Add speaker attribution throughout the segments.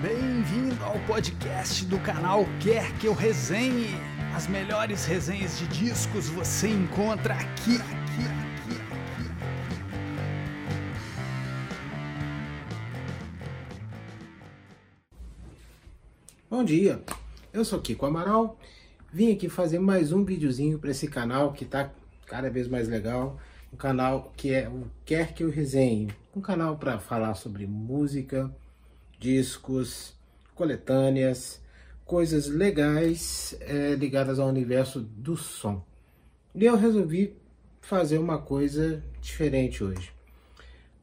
Speaker 1: Bem-vindo ao podcast do canal Quer Que Eu Resenhe. As melhores resenhas de discos você encontra aqui, aqui, aqui, aqui.
Speaker 2: Bom dia, eu sou Kiko Amaral, vim aqui fazer mais um videozinho para esse canal que tá cada vez mais legal, um canal que é o Quer Que Eu Resenhe, um canal para falar sobre música, discos, coletâneas, coisas legais é, ligadas ao universo do som. E eu resolvi fazer uma coisa diferente hoje.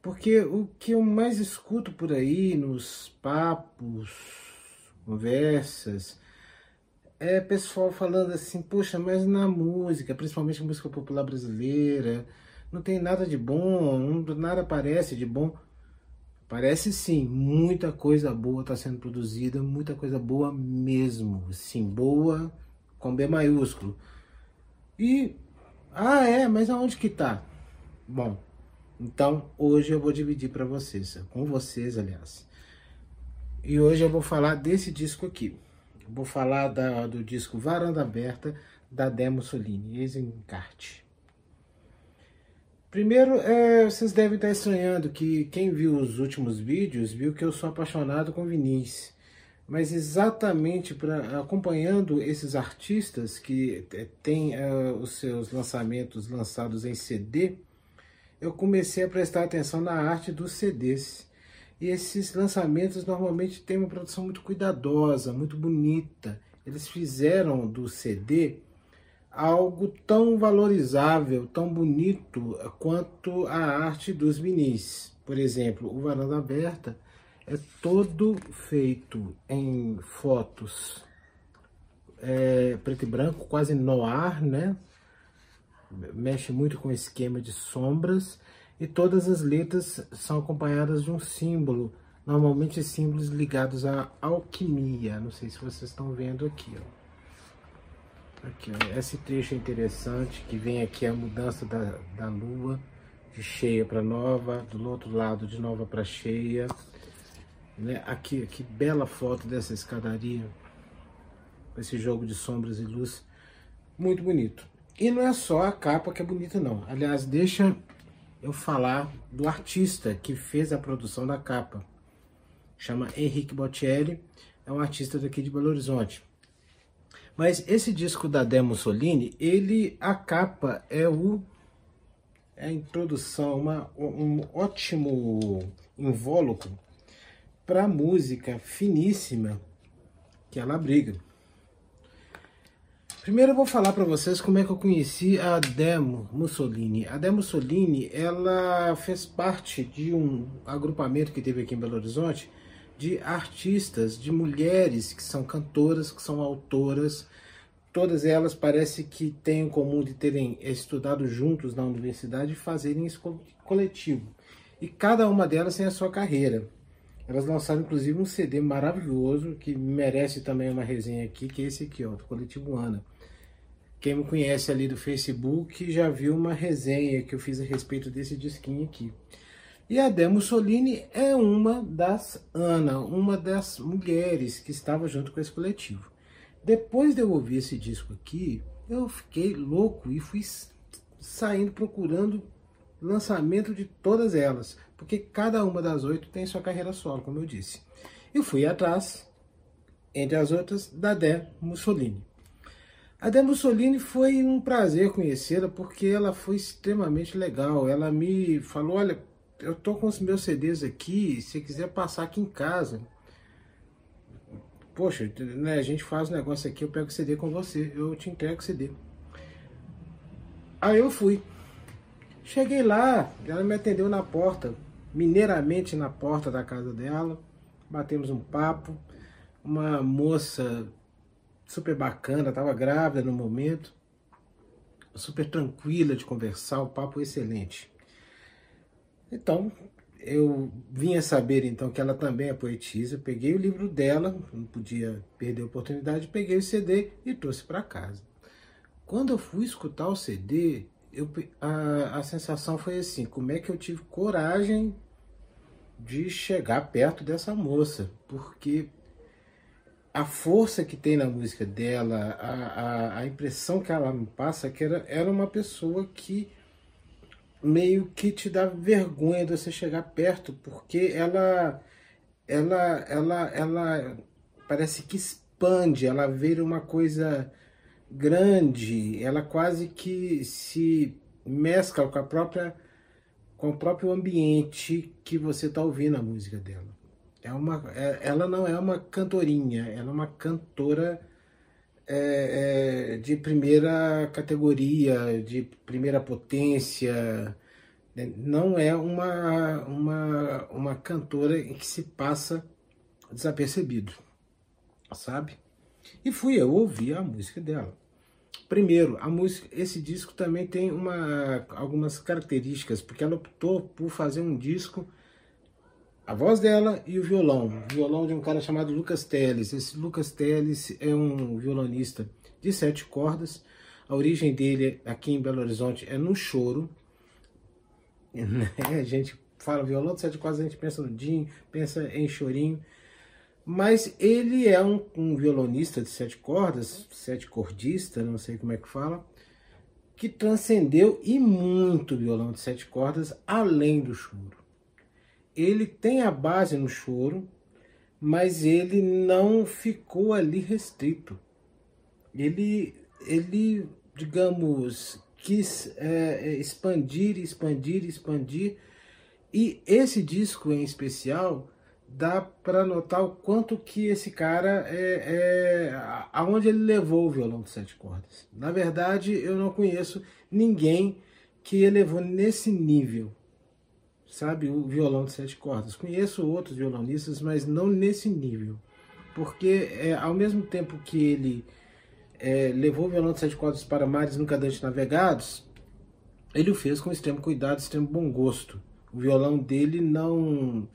Speaker 2: Porque o que eu mais escuto por aí nos papos, conversas, é pessoal falando assim, poxa, mas na música, principalmente música popular brasileira, não tem nada de bom, nada parece de bom. Parece sim, muita coisa boa está sendo produzida, muita coisa boa mesmo, sim, boa com B maiúsculo. E, ah é, mas aonde que tá? Bom, então hoje eu vou dividir para vocês, com vocês aliás. E hoje eu vou falar desse disco aqui. Vou falar da, do disco Varanda Aberta da Demo Solini, ex-encarte. Primeiro, é, vocês devem estar estranhando que quem viu os últimos vídeos viu que eu sou apaixonado com Vinícius. Mas exatamente pra, acompanhando esses artistas que é, têm uh, os seus lançamentos lançados em CD, eu comecei a prestar atenção na arte dos CDs. E esses lançamentos normalmente têm uma produção muito cuidadosa, muito bonita. Eles fizeram do CD algo tão valorizável, tão bonito quanto a arte dos vinis. Por exemplo, o Varanda Aberta é todo feito em fotos é, preto e branco, quase noir, né? Mexe muito com o esquema de sombras e todas as letras são acompanhadas de um símbolo, normalmente símbolos ligados à alquimia. Não sei se vocês estão vendo aqui, ó. Aqui, esse trecho é interessante, que vem aqui a mudança da, da lua, de cheia para nova, do outro lado de nova para cheia. Né? Aqui, que bela foto dessa escadaria, esse jogo de sombras e luz, muito bonito. E não é só a capa que é bonita não, aliás, deixa eu falar do artista que fez a produção da capa. Chama Henrique Bottielli, é um artista daqui de Belo Horizonte. Mas esse disco da Demo Solini, ele, a capa é o é a introdução, uma, um ótimo invólucro para a música finíssima que ela abriga. Primeiro eu vou falar para vocês como é que eu conheci a Demo Mussolini. A Demo Mussolini, ela fez parte de um agrupamento que teve aqui em Belo Horizonte, de artistas, de mulheres que são cantoras, que são autoras. Todas elas parece que têm em comum de terem estudado juntos na universidade e fazerem isso coletivo. E cada uma delas tem a sua carreira. Elas lançaram inclusive um CD maravilhoso que merece também uma resenha aqui, que é esse aqui, ó, do Coletivo Ana. Quem me conhece ali do Facebook já viu uma resenha que eu fiz a respeito desse disquinho aqui. E a Demo Mussolini é uma das Ana, uma das mulheres que estava junto com esse coletivo. Depois de eu ouvir esse disco aqui, eu fiquei louco e fui saindo procurando lançamento de todas elas, porque cada uma das oito tem sua carreira solo, como eu disse. Eu fui atrás, entre as outras, da Dé Mussolini. A Dé Mussolini foi um prazer conhecê-la porque ela foi extremamente legal. Ela me falou, olha, eu tô com os meus CDs aqui, se quiser passar aqui em casa. Poxa, né, a gente faz um negócio aqui, eu pego o CD com você, eu te entrego o CD. Aí eu fui. Cheguei lá, ela me atendeu na porta, mineiramente na porta da casa dela. Batemos um papo. Uma moça super bacana, estava grávida no momento. Super tranquila de conversar, o papo excelente. Então, eu vinha saber então que ela também é poetisa, peguei o livro dela, não podia perder a oportunidade, peguei o CD e trouxe para casa. Quando eu fui escutar o CD, eu, a, a sensação foi assim, como é que eu tive coragem de chegar perto dessa moça, porque a força que tem na música dela, a, a, a impressão que ela me passa é que era, era uma pessoa que meio que te dá vergonha de você chegar perto, porque ela ela ela ela parece que expande, ela vira uma coisa grande, ela quase que se mescla com a própria com o próprio ambiente que você está ouvindo a música dela. É uma, é, ela não é uma cantorinha, ela é uma cantora é, é, de primeira categoria, de primeira potência. Né? Não é uma, uma, uma cantora que se passa desapercebido, sabe? E fui eu ouvir a música dela. Primeiro, a música, esse disco também tem uma, algumas características, porque ela optou por fazer um disco a voz dela e o violão. O violão de um cara chamado Lucas Teles. Esse Lucas Teles é um violonista de sete cordas. A origem dele aqui em Belo Horizonte é no choro. A gente fala violão de sete cordas, a gente pensa no Din, pensa em chorinho. Mas ele é um, um violonista de sete cordas, sete cordista, não sei como é que fala, que transcendeu e muito o violão de sete cordas além do choro ele tem a base no choro, mas ele não ficou ali restrito. Ele, ele digamos, quis é, é, expandir, expandir, expandir. E esse disco em especial dá para notar o quanto que esse cara é, é aonde ele levou o violão de sete cordas. Na verdade, eu não conheço ninguém que elevou nesse nível sabe, o violão de sete cordas. Conheço outros violonistas, mas não nesse nível. Porque é, ao mesmo tempo que ele é, levou o violão de sete cordas para mares nunca antes navegados, ele o fez com extremo cuidado, extremo bom gosto. O violão dele não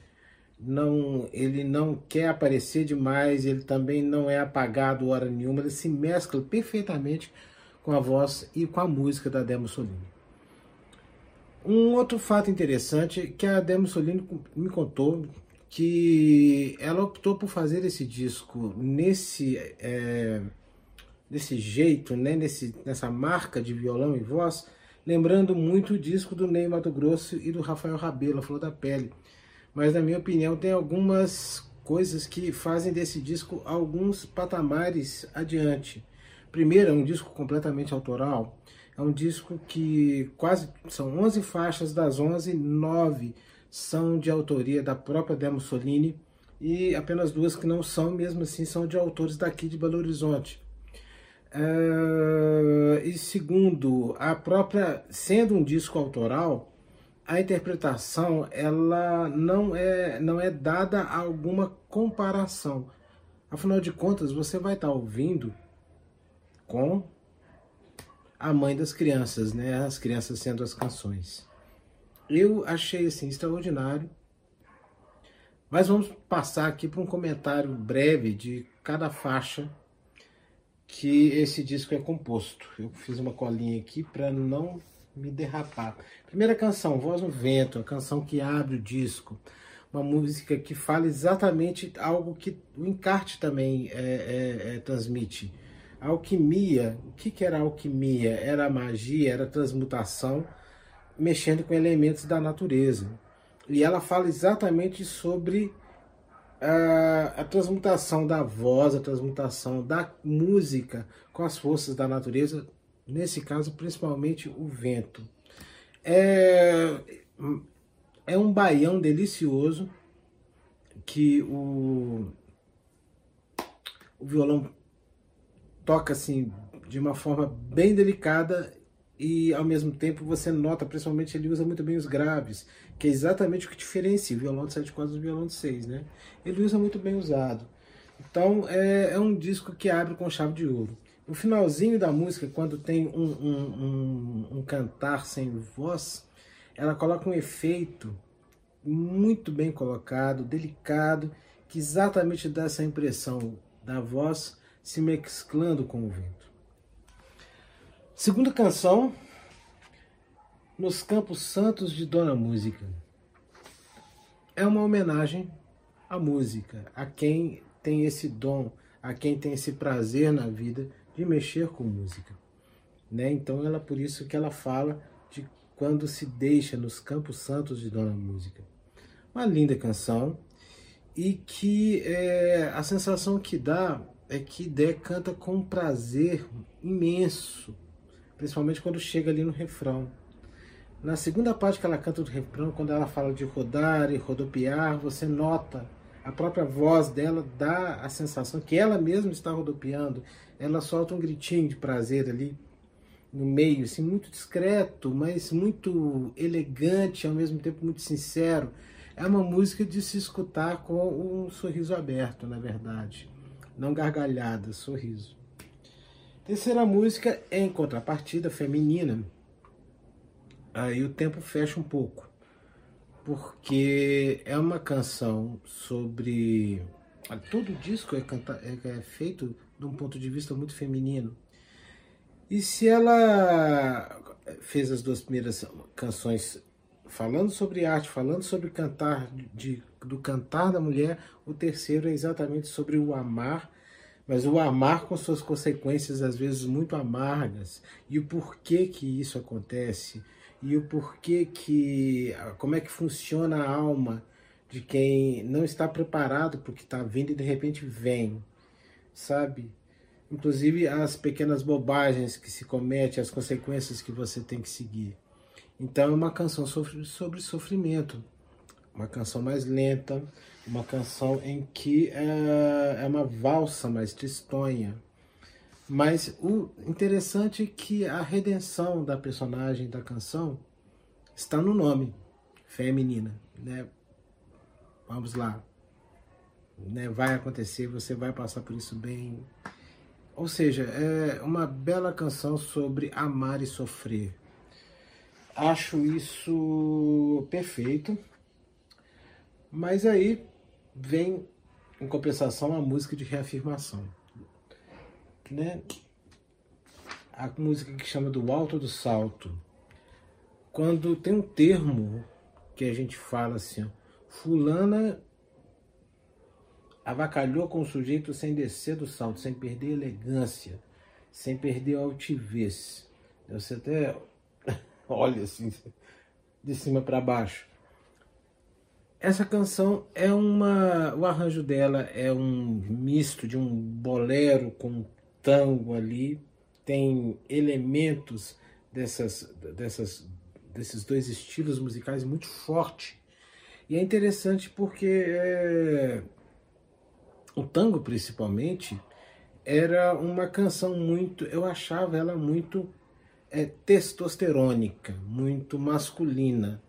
Speaker 2: não ele não quer aparecer demais, ele também não é apagado hora nenhuma, ele se mescla perfeitamente com a voz e com a música da Demo Solini. Um outro fato interessante que a Demo Solini me contou que ela optou por fazer esse disco nesse é, jeito, né, nesse, nessa marca de violão e voz, lembrando muito o disco do Ney Mato Grosso e do Rafael Rabelo, Flor da Pele. Mas na minha opinião tem algumas coisas que fazem desse disco alguns patamares adiante. Primeiro, é um disco completamente autoral. É um disco que quase são 11 faixas, das 11, 9 são de autoria da própria Demo Solini e apenas duas que não são, mesmo assim, são de autores daqui de Belo Horizonte. Uh, e segundo, a própria, sendo um disco autoral, a interpretação ela não é, não é dada a alguma comparação. Afinal de contas, você vai estar ouvindo com a mãe das crianças, né? As crianças sendo as canções. Eu achei assim extraordinário. Mas vamos passar aqui para um comentário breve de cada faixa que esse disco é composto. Eu fiz uma colinha aqui para não me derrapar. Primeira canção, Voz no Vento, a canção que abre o disco. Uma música que fala exatamente algo que o encarte também é, é, é, transmite alquimia, o que, que era alquimia? Era magia, era transmutação, mexendo com elementos da natureza. E ela fala exatamente sobre a, a, transmutação da voz, a transmutação da música com as forças da natureza, nesse caso, principalmente o vento. É, é um baião delicioso que o, o violão toca assim de uma forma bem delicada e ao mesmo tempo você nota, principalmente ele usa muito bem os graves, que é exatamente o que diferencia o violão de 7 cordas do violão de 6, né? Ele usa muito bem usado. Então é, é, um disco que abre com chave de ouro. No finalzinho da música, quando tem um, um, um, um cantar sem voz, ela coloca um efeito muito bem colocado, delicado, que exatamente dá essa impressão da voz se mesclando com o vento. Segunda canção, Nos Campos Santos de Dona Música. é uma homenagem à música, a quem tem esse dom, a quem tem esse prazer na vida de mexer com música. Né? Então ela por isso que ela fala de quando se deixa nos campos santos de Dona Música. Uma linda canção e que é, a sensação que dá é que Dé canta com um prazer imenso, principalmente quando chega ali no refrão. Na segunda parte que ela canta do refrão, quando ela fala de rodar e rodopiar, você nota a própria voz dela dá a sensação que ela mesma está rodopiando. Ela solta um gritinho de prazer ali no meio, assim, muito discreto, mas muito elegante, ao mesmo tempo muito sincero. É uma música de se escutar com um sorriso aberto, na verdade. Não gargalhada, sorriso. Terceira música é em contrapartida feminina aí o tempo fecha um pouco, porque é uma canção sobre. Todo o disco é, canta... É, é feito de um ponto de vista muito feminino. E se ela fez as duas primeiras canções falando sobre arte, falando sobre cantar, de, do cantar da mulher, o terceiro é exatamente sobre o amar, mas o amar com suas consequências às vezes muito amargas e o porquê que isso acontece e o porquê que, como é que funciona a alma de quem não está preparado para o que está vindo e de repente vem, sabe? Inclusive as pequenas bobagens que se comete, as consequências que você tem que seguir. Então é uma canção sobre, sofrimento, uma canção mais lenta, uma canção em que é, é uma valsa mais tristonha, mas o interessante é que a redenção da personagem da canção está no nome, feminina, né? Vamos lá. Né? Vai acontecer, você vai passar por isso bem. Ou seja, é uma bela canção sobre amar e sofrer. Acho isso perfeito. Mas aí vem, em compensação, a música de reafirmação né? A música que chama do alto do salto. Quando tem um termo que a gente fala assim, fulana avacalhou com o sujeito sem descer do salto, sem perder elegância, sem perder altivez. Você até olha assim, de cima para baixo. Essa canção é uma. O arranjo dela é um misto de um bolero com tango ali, tem elementos dessas, dessas, desses dois estilos musicais muito forte. E é interessante porque é, o tango, principalmente, era uma canção muito, eu achava ela muito é, testosterônica, muito masculina.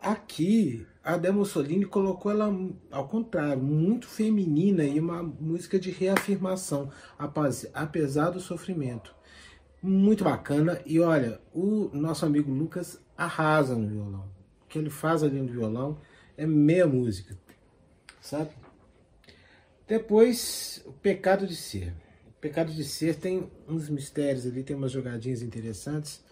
Speaker 2: Aqui, a Del Mussolini colocou ela, ao contrário, muito feminina e uma música de reafirmação, apesar do sofrimento. Muito bacana. E olha, o nosso amigo Lucas arrasa no violão. O que ele faz ali no violão é meia música, sabe? Depois, o Pecado de Ser. Pecado de Ser tem uns mistérios ali, tem umas jogadinhas interessantes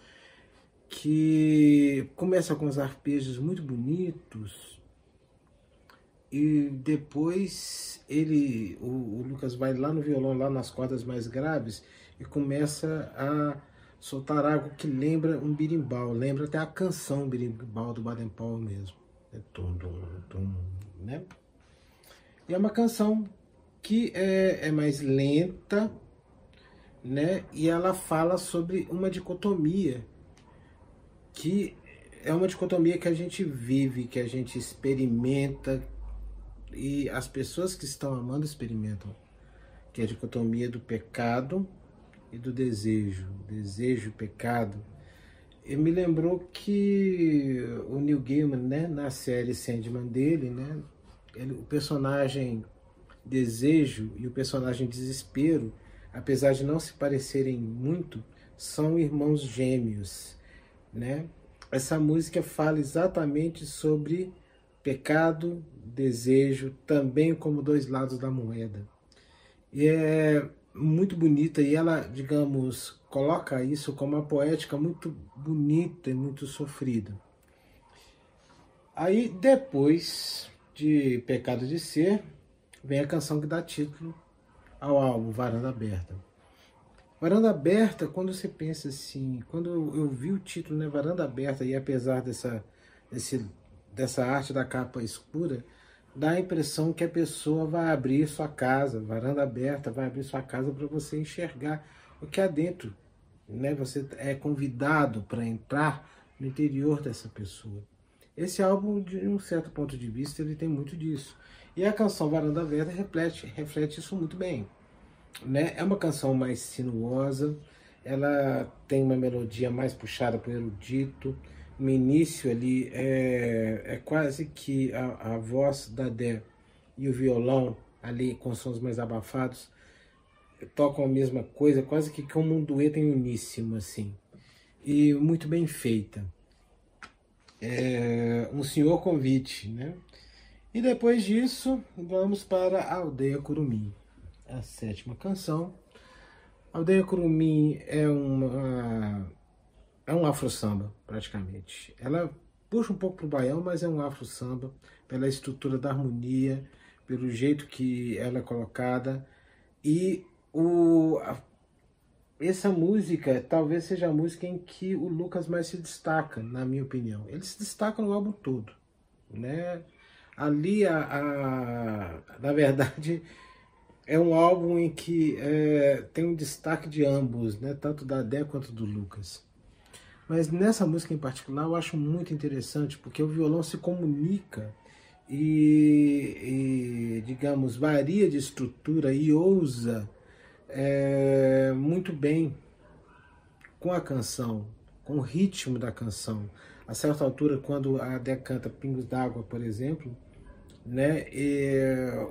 Speaker 2: que começa com os arpejos muito bonitos e depois ele o, o, Lucas vai lá no violão lá nas cordas mais graves e começa a soltar algo que lembra um birimbau lembra até a canção birimbau do Baden Powell mesmo. É tum, tum, tum, né? E é uma canção que é, é mais lenta né e ela fala sobre uma dicotomia que é uma dicotomia que a gente vive, que a gente experimenta e as pessoas que estão amando experimentam, que é a dicotomia do pecado e do desejo, desejo, pecado. E me lembrou que o Neil Gaiman, né, na série Sandman dele, né, ele, o personagem desejo e o personagem desespero, apesar de não se parecerem muito, são irmãos gêmeos né? Essa música fala exatamente sobre pecado, desejo, também como dois lados da moeda. E é muito bonita e ela, digamos, coloca isso como uma poética muito bonita e muito sofrida. Aí depois de Pecado de Ser, vem a canção que dá título ao álbum Varanda Aberta. Varanda Aberta, quando você pensa assim, quando eu vi o título, né, Varanda Aberta, e apesar dessa, desse, dessa arte da capa escura, dá a impressão que a pessoa vai abrir sua casa, varanda aberta, vai abrir sua casa para você enxergar o que há dentro. Né? Você é convidado para entrar no interior dessa pessoa. Esse álbum, de um certo ponto de vista, ele tem muito disso. E a canção Varanda Aberta reflete, reflete isso muito bem. Né? É uma canção mais sinuosa, ela tem uma melodia mais puxada para o erudito. No início ali é, é quase que a, a voz da Dé e o violão ali com sons mais abafados tocam a mesma coisa, quase que como um dueto em uníssimo assim. E muito bem feita. É um senhor convite, né? E depois disso, vamos para a Aldeia Curumim a sétima canção. Aldeia Curumim é uma é um afro samba praticamente. Ela puxa um pouco pro baião, mas é um afro samba pela estrutura da harmonia, pelo jeito que ela é colocada e o a, essa música talvez seja a música em que o Lucas mais se destaca, na minha opinião. Ele se destaca no álbum todo, né? Ali a, a na verdade é um álbum em que é, tem um destaque de ambos, né? tanto da Dé quanto do Lucas. Mas nessa música em particular eu acho muito interessante porque o violão se comunica e, e digamos, varia de estrutura e ousa é, muito bem com a canção, com o ritmo da canção. A certa altura, quando a Dé canta Pingos d'Água, por exemplo, né,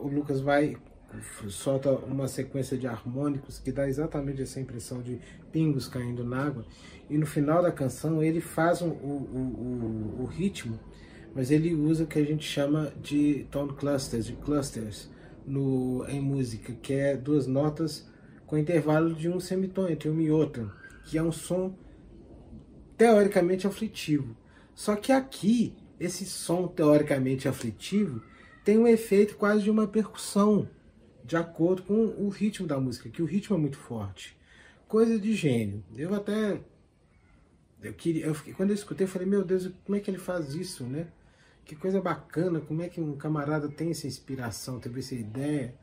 Speaker 2: o Lucas vai solta uma sequência de harmônicos que dá exatamente essa impressão de pingos caindo na água. E no final da canção ele faz um, o, o, o, ritmo, mas ele usa o que a gente chama de tone clusters, de clusters no, em música, que é duas notas com intervalo de um semitom entre uma e outra, que é um som teoricamente aflitivo. Só que aqui, esse som teoricamente aflitivo tem um efeito quase de uma percussão de acordo com o ritmo da música, que o ritmo é muito forte. Coisa de gênio. Eu até eu queria, eu fiquei, quando eu escutei, eu falei, meu Deus, como é que ele faz isso, né? Que coisa bacana, como é que um camarada tem essa inspiração, teve essa ideia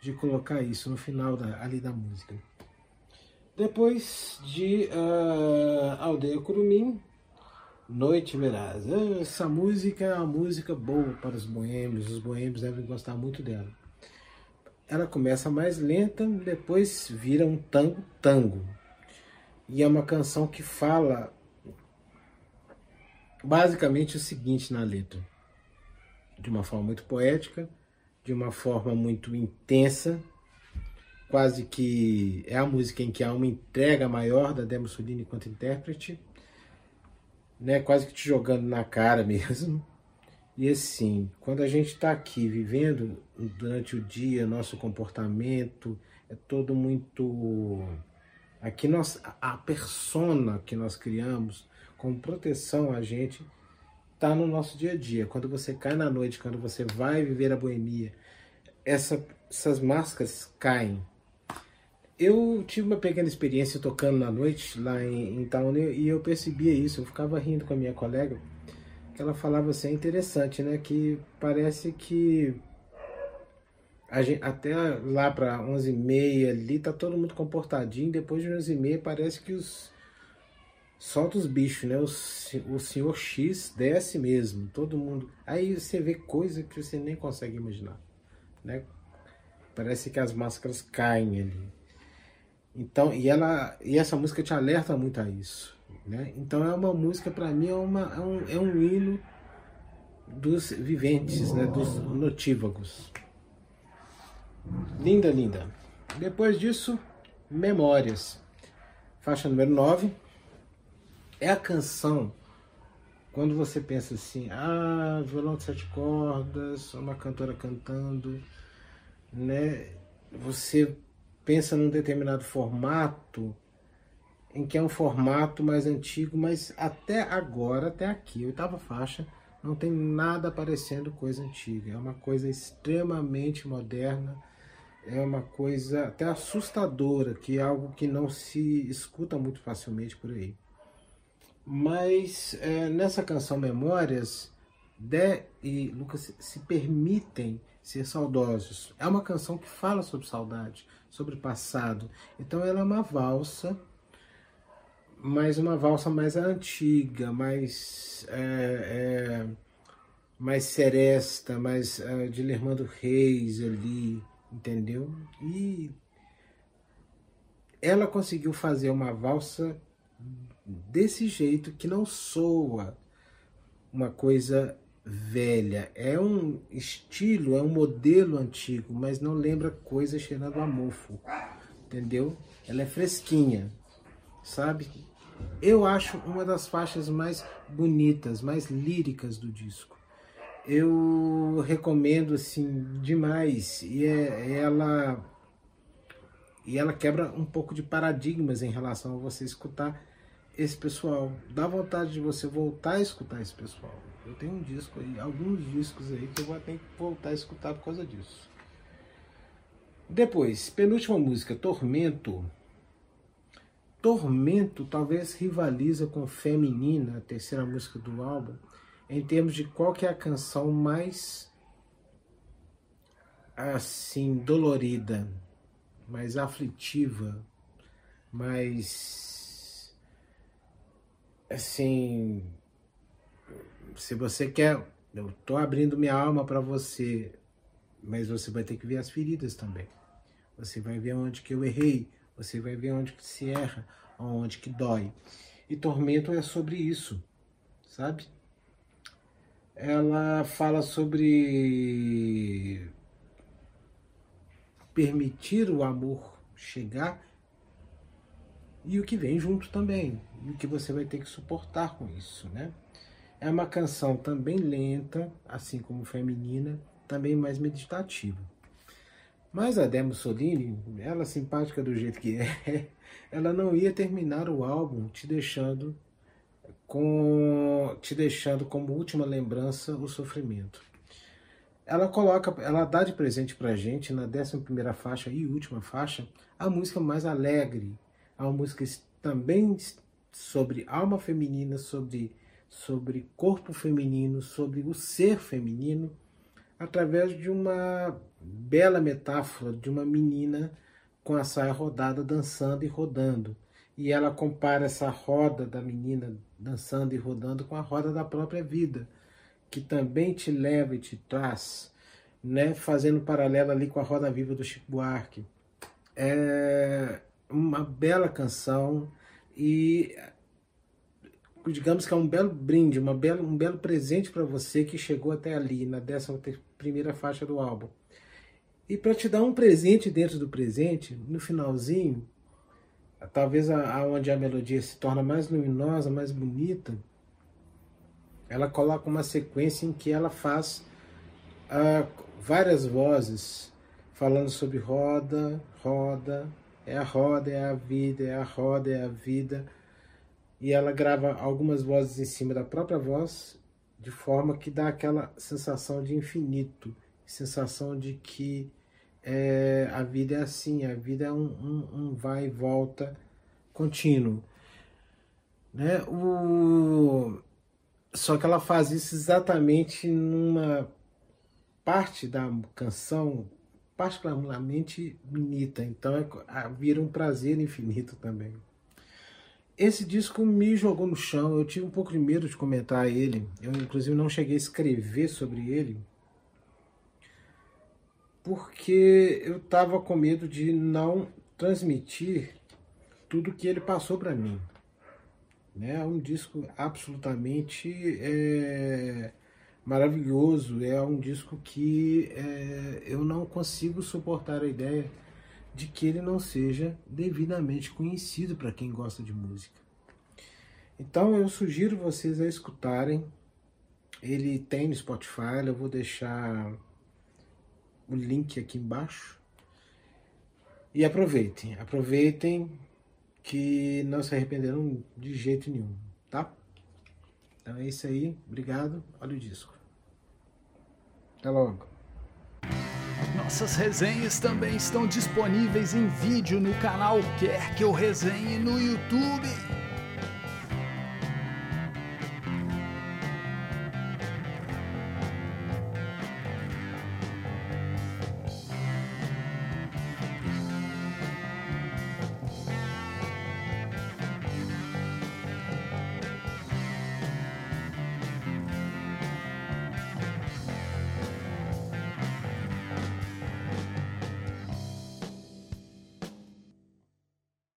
Speaker 2: de colocar isso no final da, ali da música. Depois de uh, Aldeia Curumim, Noite Verás. Essa música é uma música boa para os boêmios, os boêmios devem gostar muito dela ela começa mais lenta, depois vira um tango tango. E é uma canção que fala basicamente o seguinte na letra. De uma forma muito poética, de uma forma muito intensa, quase que é a música em que há uma entrega maior da Demo Mussolini enquanto intérprete, né, quase que te jogando na cara mesmo. E assim, quando a gente está aqui vivendo durante o dia, nosso comportamento é todo muito. Aqui nós, a persona que nós criamos como proteção a gente está no nosso dia a dia. Quando você cai na noite, quando você vai viver a boemia, essa, essas máscaras caem. Eu tive uma pequena experiência tocando na noite lá em, em Town e eu percebia isso. Eu ficava rindo com a minha colega que ela falava assim, é interessante, né? Que parece que gente, até lá para 11h30 ali tá todo mundo comportadinho, depois de 11h30 parece que os solta os bichos, né? O, o senhor X desce mesmo, todo mundo. Aí você vê coisa que você nem consegue imaginar, né? Parece que as máscaras caem ali. Então, e ela e essa música te alerta muito a isso. Né? Então é uma música, para mim, é, uma, é, um, é um hino dos viventes, né? dos notívagos. Linda, linda. Depois disso, Memórias. Faixa número 9. É a canção, quando você pensa assim, ah, violão de sete cordas, uma cantora cantando, né? Você pensa num determinado formato em que é um formato mais antigo, mas até agora, até aqui, oitava faixa, Não tem nada parecendo coisa antiga. É uma coisa extremamente moderna. É uma coisa até assustadora, que é algo que não se escuta muito facilmente por aí. Mas é, nessa canção Memórias, Dé e Lucas se permitem ser saudosos. É uma canção que fala sobre saudade, sobre passado. Então ela é uma valsa, mas uma valsa mais antiga, mais é, é, mais seresta, mais é, de Lermando Reis ali, entendeu? E ela conseguiu fazer uma valsa desse jeito que não soa uma coisa velha. É um estilo, é um modelo antigo, mas não lembra coisa cheirando a mofo. Entendeu? Ela é fresquinha, sabe? Eu acho uma das faixas mais bonitas, mais líricas do disco. Eu recomendo assim demais e é, ela e ela quebra um pouco de paradigmas em relação a você escutar esse pessoal. Dá vontade de você voltar a escutar esse pessoal. Eu tenho um disco aí, alguns discos aí que eu vou ter que voltar a escutar por causa disso. Depois, penúltima música, Tormento. Tormento talvez rivaliza com Feminina, a terceira música do álbum, em termos de qual que é a canção mais assim dolorida, mais aflitiva, mais assim se você quer, eu estou abrindo minha alma para você, mas você vai ter que ver as feridas também. Você vai ver onde que eu errei, você vai ver onde que se erra, onde que dói. E tormento é sobre isso, sabe? Ela fala sobre permitir o amor chegar e o que vem junto também, e o que você vai ter que suportar com isso, né? É uma canção também lenta, assim como feminina, também mais meditativa. Mas a Demo Mussolini, ela simpática do jeito que é, ela não ia terminar o álbum te deixando com te deixando como última lembrança o sofrimento. Ela coloca, ela dá de presente pra gente na 11 primeira faixa e última faixa a música mais alegre, a música também sobre alma feminina, sobre sobre corpo feminino, sobre o ser feminino, através de uma bela metáfora de uma menina com a saia rodada dançando e rodando. E ela compara essa roda da menina dançando e rodando com a roda da própria vida, que também te leva e te traz, né? fazendo paralelo ali com a roda viva do Chico Buarque. É uma bela canção e digamos que é um belo brinde, uma bela, um belo presente para você que chegou até ali, na décima primeira faixa do álbum. E para te dar um presente dentro do presente, no finalzinho, talvez aonde a, a melodia se torna mais luminosa, mais bonita, ela coloca uma sequência em que ela faz uh, várias vozes falando sobre roda, roda, é a roda, é a vida, é a roda, é a vida e ela grava algumas vozes em cima da própria voz, de forma que dá aquela sensação de infinito, sensação de que é, a vida é assim, a vida é um, um, um vai e volta contínuo. Né? O... Só que ela faz isso exatamente numa parte da canção particularmente bonita, então é, vira um prazer infinito também. Esse disco me jogou no chão, eu tive um pouco de medo de comentar ele, eu inclusive não cheguei a escrever sobre ele, porque eu estava com medo de não transmitir tudo que ele passou para mim. Né? É um disco absolutamente é, maravilhoso, é um disco que é, eu não consigo suportar a ideia de que ele não seja devidamente conhecido para quem gosta de música. Então eu sugiro vocês a escutarem. Ele tem no Spotify, eu vou deixar o link aqui embaixo. E aproveitem, aproveitem que não se arrependerão de jeito nenhum, tá? Então é isso aí, obrigado, olha o disco. Até logo.
Speaker 1: Nossas resenhas também estão disponíveis em vídeo no canal Quer Que Eu Resenhe no YouTube.